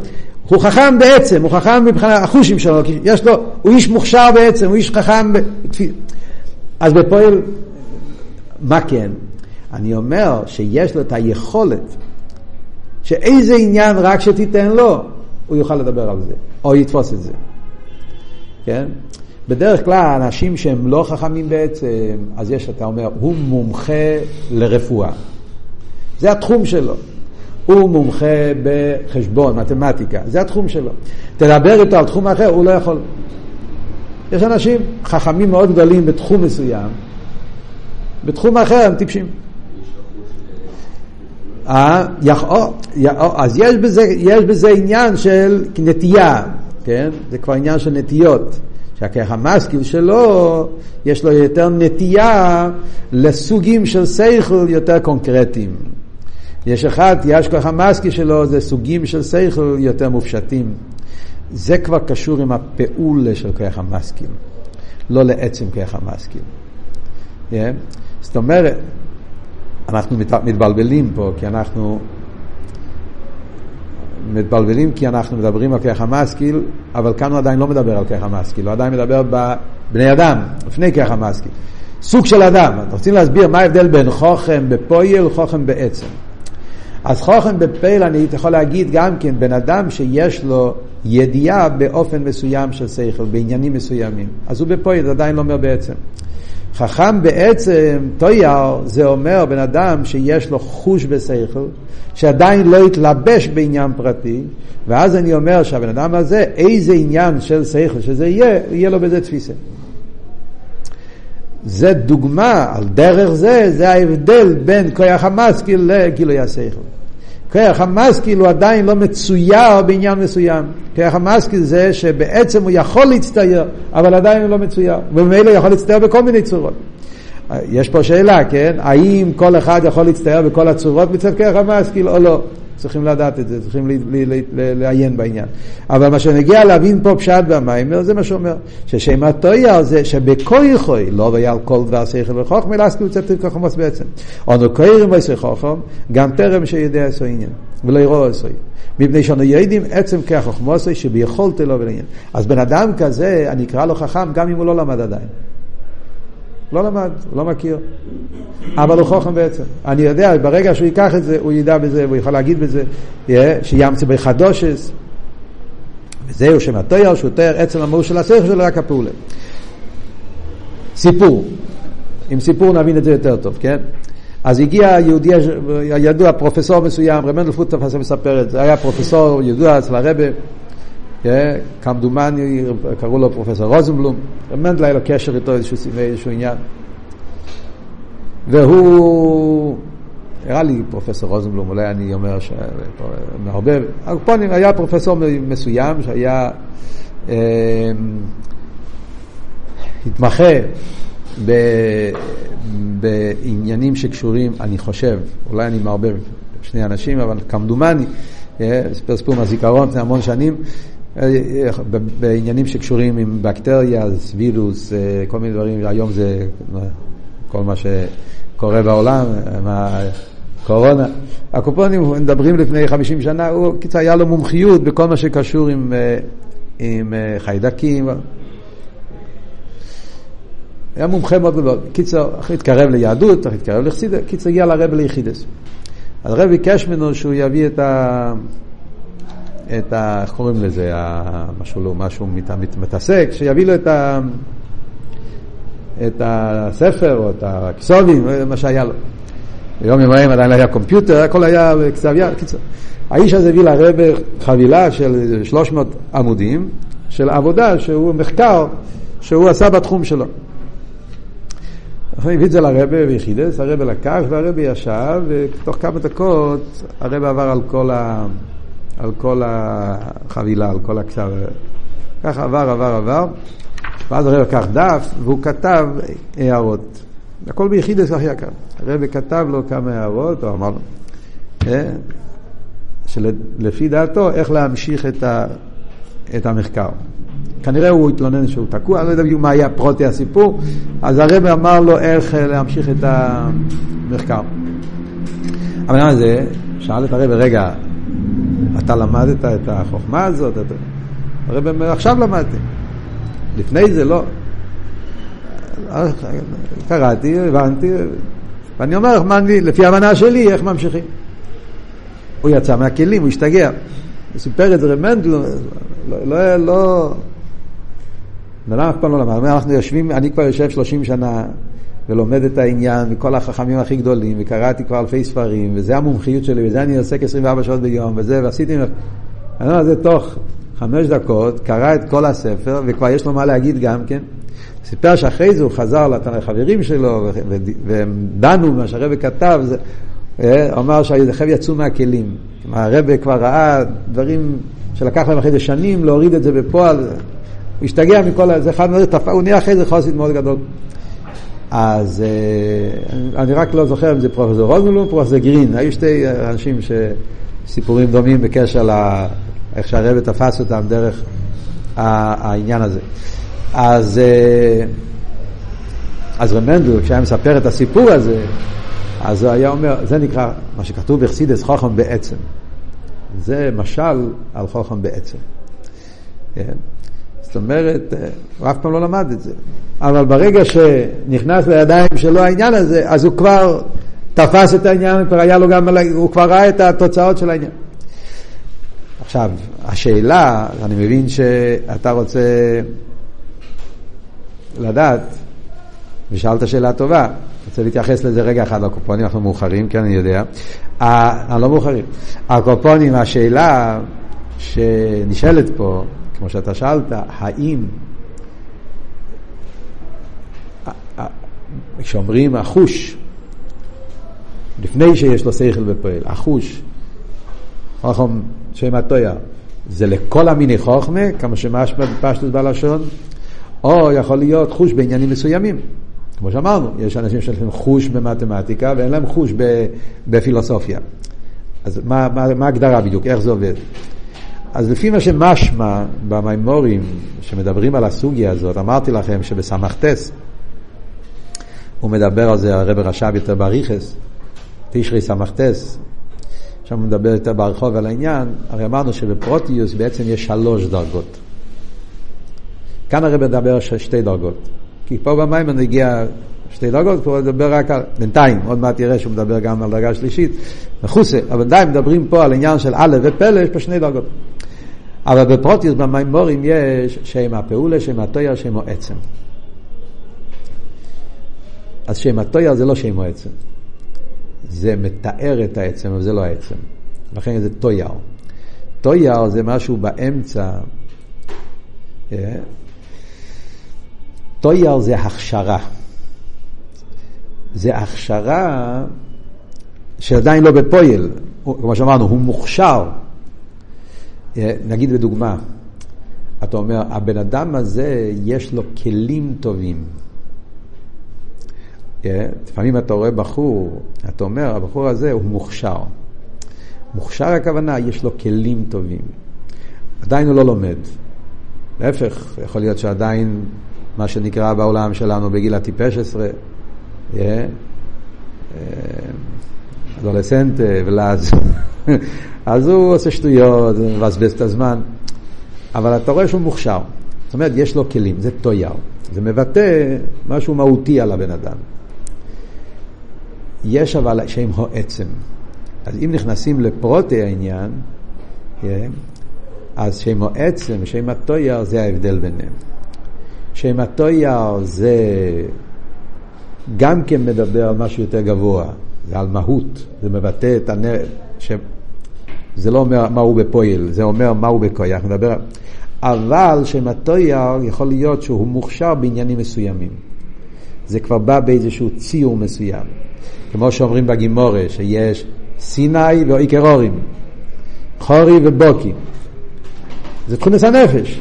הוא חכם בעצם, הוא חכם מבחינת החושים שלו, יש לו, הוא איש מוכשר בעצם, הוא איש חכם. אז בפועל, מה כן? אני אומר שיש לו את היכולת, שאיזה עניין רק שתיתן לו, הוא יוכל לדבר על זה, או יתפוס את זה. כן? בדרך כלל אנשים שהם לא חכמים בעצם, אז יש, אתה אומר, הוא מומחה לרפואה. זה התחום שלו. הוא מומחה בחשבון, מתמטיקה, זה התחום שלו. תדבר איתו על תחום אחר, הוא לא יכול. יש אנשים חכמים מאוד גדולים בתחום מסוים, בתחום אחר הם טיפשים. אה, אז יש בזה, יש בזה עניין של נטייה, כן? זה כבר עניין של נטיות. שהכרך המשכיל שלו, יש לו יותר נטייה לסוגים של שכל יותר קונקרטיים. יש אחד, יש כוח המשכיל שלו, זה סוגים של שכל יותר מופשטים. זה כבר קשור עם הפעולה של כוח המשכיל, לא לעצם כוח המשכיל. Yeah. זאת אומרת, אנחנו מתבלבלים פה, כי אנחנו מתבלבלים כי אנחנו מדברים על כרך המשכיל, אבל כאן הוא עדיין לא מדבר על כרך המשכיל, הוא עדיין מדבר בבני אדם, לפני כרך המשכיל. סוג של אדם, רוצים להסביר מה ההבדל בין חוכם בפויל וחוכם בעצם. אז חוכם בפייל אני יכול להגיד גם כן בן אדם שיש לו ידיעה באופן מסוים של שכל, בעניינים מסוימים. אז הוא בפועל, זה עדיין לא אומר בעצם. חכם בעצם, טויאר, זה אומר בן אדם שיש לו חוש בשכל, שעדיין לא התלבש בעניין פרטי, ואז אני אומר שהבן אדם הזה, איזה עניין של שכל שזה יהיה, יהיה לו בזה תפיסה. זה דוגמה, על דרך זה, זה ההבדל בין כוח המשכיל לגילוי השכל. כוח המשכיל הוא עדיין לא מצויר בעניין מסוים. כוח המשכיל זה שבעצם הוא יכול להצטייר, אבל עדיין הוא לא מצויר. וממילא יכול להצטייר בכל מיני צורות. יש פה שאלה, כן? האם כל אחד יכול להצטייר בכל הצורות מצד כוח המשכיל או לא? צריכים לדעת את זה, צריכים לעיין בעניין. אבל מה שנגיע להבין פה פשט במיימר, זה מה שאומר, ששם התויר זה שבכויכוי, לא והיה על כל דבר שכל וחוכם, אלא עסקו תיר כחומוס בעצם. אנו קוירים ויסי חוכם, גם טרם שיודע עשו עניין, ולא יראו עשו מפני שאנו יודעים עצם כחוכמוסי שביכולת לו ולעניין. אז בן אדם כזה, אני אקרא לו חכם גם אם הוא לא למד עדיין. לא למד, לא מכיר. אבל הוא חוכם בעצם. אני יודע, ברגע שהוא ייקח את זה, הוא ידע בזה, והוא יכול להגיד בזה, שיאמצא בחדושס. וזהו שם התויר, שהוא תויר עצם המהות של השכל שלו, רק הפעולה. סיפור. עם סיפור נבין את זה יותר טוב, כן? אז הגיע יהודי ידוע, פרופסור מסוים, רב מנדל פוטף מספר את זה, היה פרופסור ידוע אצל הרבה, כמדומני קראו לו פרופסור רוזנבלום, מנדל היה לו קשר איתו איזשהו, איזשהו עניין. והוא, נראה לי פרופסור רוזנבלום, אולי אני אומר מערבב, הקופונים היה פרופסור מסוים שהיה אה, התמחה ב, בעניינים שקשורים, אני חושב, אולי אני מערבב שני אנשים, אבל כמדומני, סיפר סיפור מהזיכרון לפני המון שנים, בעניינים שקשורים עם בקטריה, וירוס, אה, כל מיני דברים, היום זה כל מה שקורה בעולם, מה... קורונה. הקופונים מדברים לפני 50 שנה, הוא קיצר היה לו מומחיות בכל מה שקשור עם, אה, עם אה, חיידקים. היה מומחה מאוד גדול. קיצר, אחרי התקרב ליהדות, אחרי התקרב לחסידס, קיצר הגיע לרב ליחידס. אז הרב ביקש ממנו שהוא יביא את ה... את ה... איך קוראים לזה? משהו לא, משהו מת, מת, מתעסק, שיביא לו את ה... את הספר או את הכסובים, מה שהיה לו. ביום יומיים עדיין היה קומפיוטר, הכל היה בכתב יד. האיש הזה הביא לרב חבילה של 300 עמודים של עבודה שהוא מחקר שהוא עשה בתחום שלו. אנחנו הביא את זה לרבה ויחידס, הרבה לקח והרבה ישב, ותוך כמה דקות הרבה עבר על כל, ה... על כל החבילה, על כל הכתב. ככה עבר, עבר, עבר, ואז הרבה לקח דף והוא כתב הערות. הכל ביחידס אחי יקר. הרבה כתב לו כמה הערות, הוא אמר לו, אה, שלפי דעתו איך להמשיך את, ה... את המחקר. כנראה הוא התלונן שהוא תקוע, אני לא יודע בדיוק מה היה פרוטי הסיפור, אז הרב אמר לו איך אה, להמשיך את המחקר. הבן אדם הזה שאל את הרב, רגע, אתה למדת את החוכמה הזאת? הרב אומר, עכשיו למדתי. לפני זה לא. קראתי, הבנתי, ואני אומר, לפי ההבנה שלי, איך ממשיכים. הוא יצא מהכלים, הוא השתגע. הוא סיפר את זה רב מנדל, לא, לא, לא, בן אדם אף פעם לא למד. אנחנו יושבים, אני כבר יושב 30 שנה ולומד את העניין מכל החכמים הכי גדולים, וקראתי כבר אלפי ספרים, וזה המומחיות שלי, וזה אני עוסק 24 שעות ביום, וזה, ועשיתי... אני אומר, זה תוך חמש דקות, קרא את כל הספר, וכבר יש לו מה להגיד גם כן. סיפר שאחרי זה הוא חזר לחברים שלו, והם דנו מה שהרבא כתב, זה, אה, הוא אמר שהחבר'ה יצאו מהכלים. הרבא כבר ראה דברים שלקח להם אחרי זה שנים להוריד את זה בפועל. הוא השתגע מכל זה, אחד מהדברים, הוא נהיה אחרי זה חוסית מאוד גדול. אז אה, אני רק לא זוכר אם זה פרופסור רוזנלו או פרופסור גרין, היו שתי אנשים שסיפורים דומים בקשר לאיך שהרבא תפס אותם דרך העניין הזה. אז, אה, אז רמנדל, כשהיה מספר את הסיפור הזה, אז הוא היה אומר, זה נקרא, מה שכתוב בחסידס חוכם בעצם. זה משל על חוכם בעצם. זאת אומרת, אה, הוא אף פעם לא למד את זה. אבל ברגע שנכנס לידיים שלו העניין הזה, אז הוא כבר תפס את העניין, כבר היה לו גם, הוא כבר ראה את התוצאות של העניין. עכשיו, השאלה, אני מבין שאתה רוצה לדעת, ושאלת שאלה טובה, רוצה להתייחס לזה רגע אחד לקופונים, אנחנו מאוחרים, כן, אני יודע. אה, לא מאוחרים. הקופונים, השאלה שנשאלת פה, כמו שאתה שאלת, האם כשאומרים החוש, לפני שיש לו שכל ופועל, החוש, חוכם שם הטויה, זה לכל המיני חוכמה, כמה שמשמע בפשטוס בלשון, או יכול להיות חוש בעניינים מסוימים. כמו שאמרנו, יש אנשים שיש להם חוש במתמטיקה ואין להם חוש בפילוסופיה. אז מה ההגדרה בדיוק? איך זה עובד? אז לפי מה שמשמע במימורים שמדברים על הסוגיה הזאת, אמרתי לכם שבסמכתס הוא מדבר על זה, הרב רש"ב יותר בריכס, תשרי סמכתס, שם הוא מדבר יותר ברחוב על העניין, הרי אמרנו שבפרוטיוס בעצם יש שלוש דרגות. כאן הרב מדבר שתי דרגות. כי פה במים אני הגיע שתי דרגות, פה הוא מדבר רק על, בינתיים, עוד מעט תראה שהוא מדבר גם על דרגה שלישית, מחוסה, אבל בינתיים מדברים פה על עניין של א' ופלא, יש פה שני דרגות. אבל בפרוטיוס במימורים יש שם הפעולה, שם התויר, שם העצם. אז שם התויר זה לא שם העצם. זה מתאר את העצם, אבל זה לא העצם. לכן זה טויר. טויר זה משהו באמצע. אה? טויר זה הכשרה. זה הכשרה שעדיין לא בפועל, כמו שאמרנו, הוא מוכשר. אה, נגיד בדוגמה, אתה אומר, הבן אדם הזה יש לו כלים טובים. אה, לפעמים אתה רואה בחור, אתה אומר, הבחור הזה הוא מוכשר. מוכשר הכוונה, יש לו כלים טובים. עדיין הוא לא לומד. להפך, יכול להיות שעדיין, מה שנקרא בעולם שלנו בגיל הטיפש עשרה, אה, אדולסנט ולאז, אז הוא עושה שטויות, מבזבז את הזמן, אבל אתה רואה שהוא מוכשר. זאת אומרת, יש לו כלים, זה טויר. זה מבטא משהו מהותי על הבן אדם. יש אבל שם הו עצם. אז אם נכנסים לפרוטי העניין, כן, אז שם הו עצם ושם הטויר זה ההבדל ביניהם. שם הטויר זה גם כן מדבר על משהו יותר גבוה, זה על מהות, זה מבטא את הנר... ש... זה לא אומר מה הוא בפועל, זה אומר מה הוא בכויח, מדבר... אבל שם הטויר יכול להיות שהוא מוכשר בעניינים מסוימים. זה כבר בא באיזשהו ציור מסוים. כמו שאומרים בגימורה, שיש סיני ואיקרורים, חורי ובוקי. זה תכונס הנפש.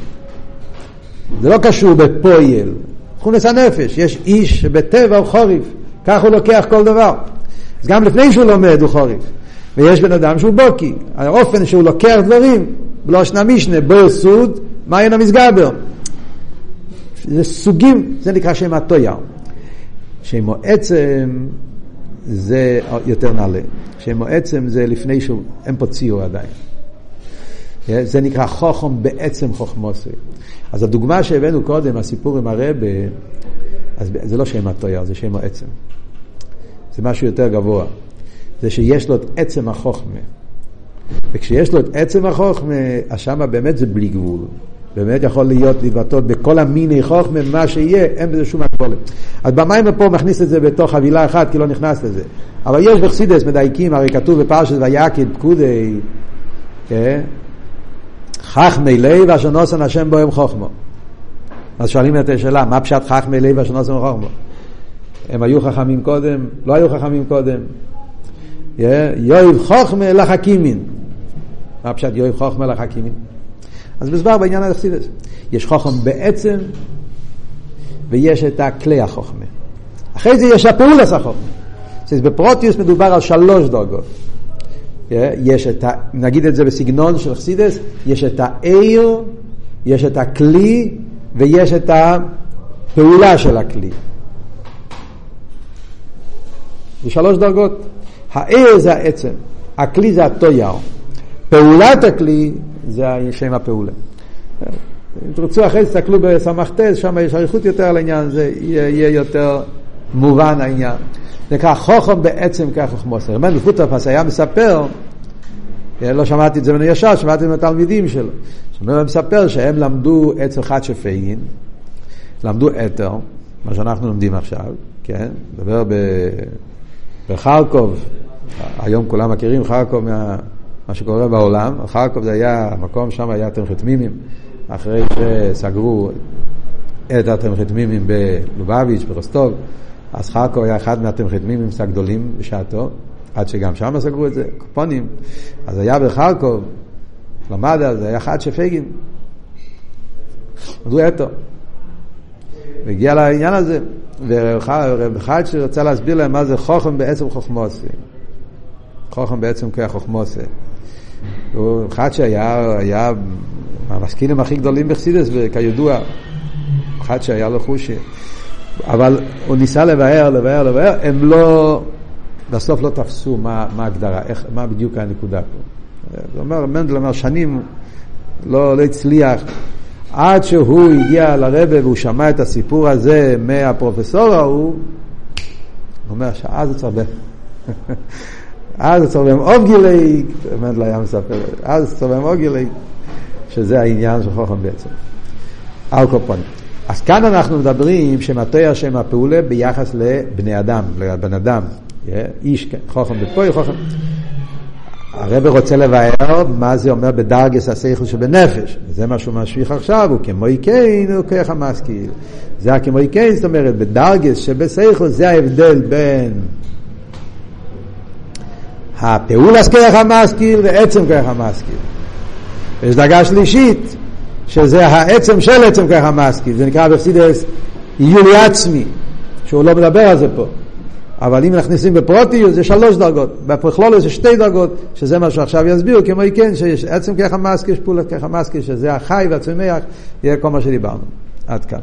זה לא קשור בפועל, תכונס הנפש. יש איש שבטבע הוא חוריף, כך הוא לוקח כל דבר. אז גם לפני שהוא לומד הוא חוריף. ויש בן אדם שהוא בוקי, האופן שהוא לוקח דברים, לא שנה משנה, בור סוד, מעיין המסגבר. זה סוגים, זה נקרא שם הטויר. שם עצם זה יותר נעלה. שם עצם זה לפני שהוא, אין פה ציור עדיין. זה נקרא חוכם בעצם חוכמוסי. אז הדוגמה שהבאנו קודם, הסיפור עם הרבה, אז זה לא שם הטויר, זה שם העצם. זה משהו יותר גבוה. זה שיש לו את עצם החוכמה. וכשיש לו את עצם החוכמה, אז שמה באמת זה בלי גבול. באמת יכול להיות להתבטא בכל המיני חוכמה, מה שיהיה, אין בזה שום הגבולת. אז במים פה מכניס את זה בתוך חבילה אחת, כי לא נכנס לזה. אבל יש בחסידס מדייקים, הרי כתוב בפרשת ויקד פקודי, כן? חכמי לב אשר נוסן השם בוהם חוכמו. אז שואלים את השאלה, מה פשט חכמי לב אשר נוסן חוכמו? הם היו חכמים קודם, לא היו חכמים קודם. יואב חוכמה לחכימין. מה פשט יואב חוכמה לחכימין? אז מסבר בעניין החסידס. יש חוכם בעצם, ויש את הכלי החוכמה. אחרי זה יש הפעולס החוכמה. אז בפרוטיוס מדובר על שלוש דרגות. יש את ה... נגיד את זה בסגנון של חסידס, יש את העיר, יש את הכלי, ויש את הפעולה של הכלי. זה שלוש דרגות. העיר זה העצם, הכלי זה הטויר. פעולת הכלי זה שם הפעולה. אם תרצו אחרי זה תסתכלו בסמ"ט, שם יש אריכות יותר על העניין, זה יהיה, יותר מובן העניין. נקרא חוכם בעצם כחוכמוסר. רבנו פוטרפס היה מספר, לא שמעתי את זה ממנו ישר, שמעתי את זה מהתלמידים שלו. הוא מספר שהם למדו עץ אחד שפעין, למדו אתר, מה שאנחנו לומדים עכשיו, כן? מדבר בחרקוב, היום כולם מכירים חרקוב מה... מה שקורה בעולם. חרקוב זה היה, המקום שם היה תמחית מימים, אחרי שסגרו את התמחית מימים בלובביץ', ברוסטוב, אז חרקוב היה אחד מהתמחית מימים הגדולים בשעתו, עד שגם שם סגרו את זה, קופונים. אז היה בחרקוב, למד אז, היה חד שפייגין. אז הוא אתו. והגיע לעניין הזה, ורב חד שרצה להסביר להם מה זה חוכם בעצם חוכמוסי. חוכם בעצם כוח חוכמוסי. הוא אחד שהיה היה מהמשכילים הכי גדולים בחסידס, וכידוע, אחד שהיה לו חושי. אבל הוא ניסה לבאר, לבאר, לבאר, הם לא, בסוף לא תפסו מה, מה ההגדרה, איך, מה בדיוק הנקודה פה. זאת אומרת, מנדל אמר שנים לא, לא הצליח, עד שהוא הגיע לרבה והוא שמע את הסיפור הזה מהפרופסור ההוא, הוא אומר שאז הוא צריך... אז צורם אובגילי, מנדל היה מספר, אז צורם אובגילי, שזה העניין של חוכם בעצם. פנים. אז כאן אנחנו מדברים שמטוי השם הפעולה ביחס לבני אדם, לבן אדם. איש, חוכם בפוי, חוכם. הרב רוצה לבאר מה זה אומר בדרגס השכל שבנפש. זה מה שהוא משפיך עכשיו, הוא כמו איקיין, הוא ככה משכיל. זה כמו איקיין, זאת אומרת, בדרגס שבשכל זה ההבדל בין הפעולס כרך המשכיל ועצם כרך המשכיל. יש דרגה שלישית, שזה העצם של עצם כרך המשכיל, זה נקרא בפסידס איולי עצמי, שהוא לא מדבר על זה פה. אבל אם נכנסים בפרוטיות זה שלוש דרגות, בפרכלולוס זה שתי דרגות, שזה מה שעכשיו יסבירו, כמו כן, שיש עצם ככה מסקי, יש פעולת ככה מסקי, שזה החי והצומח, יהיה כל מה שדיברנו. עד כאן.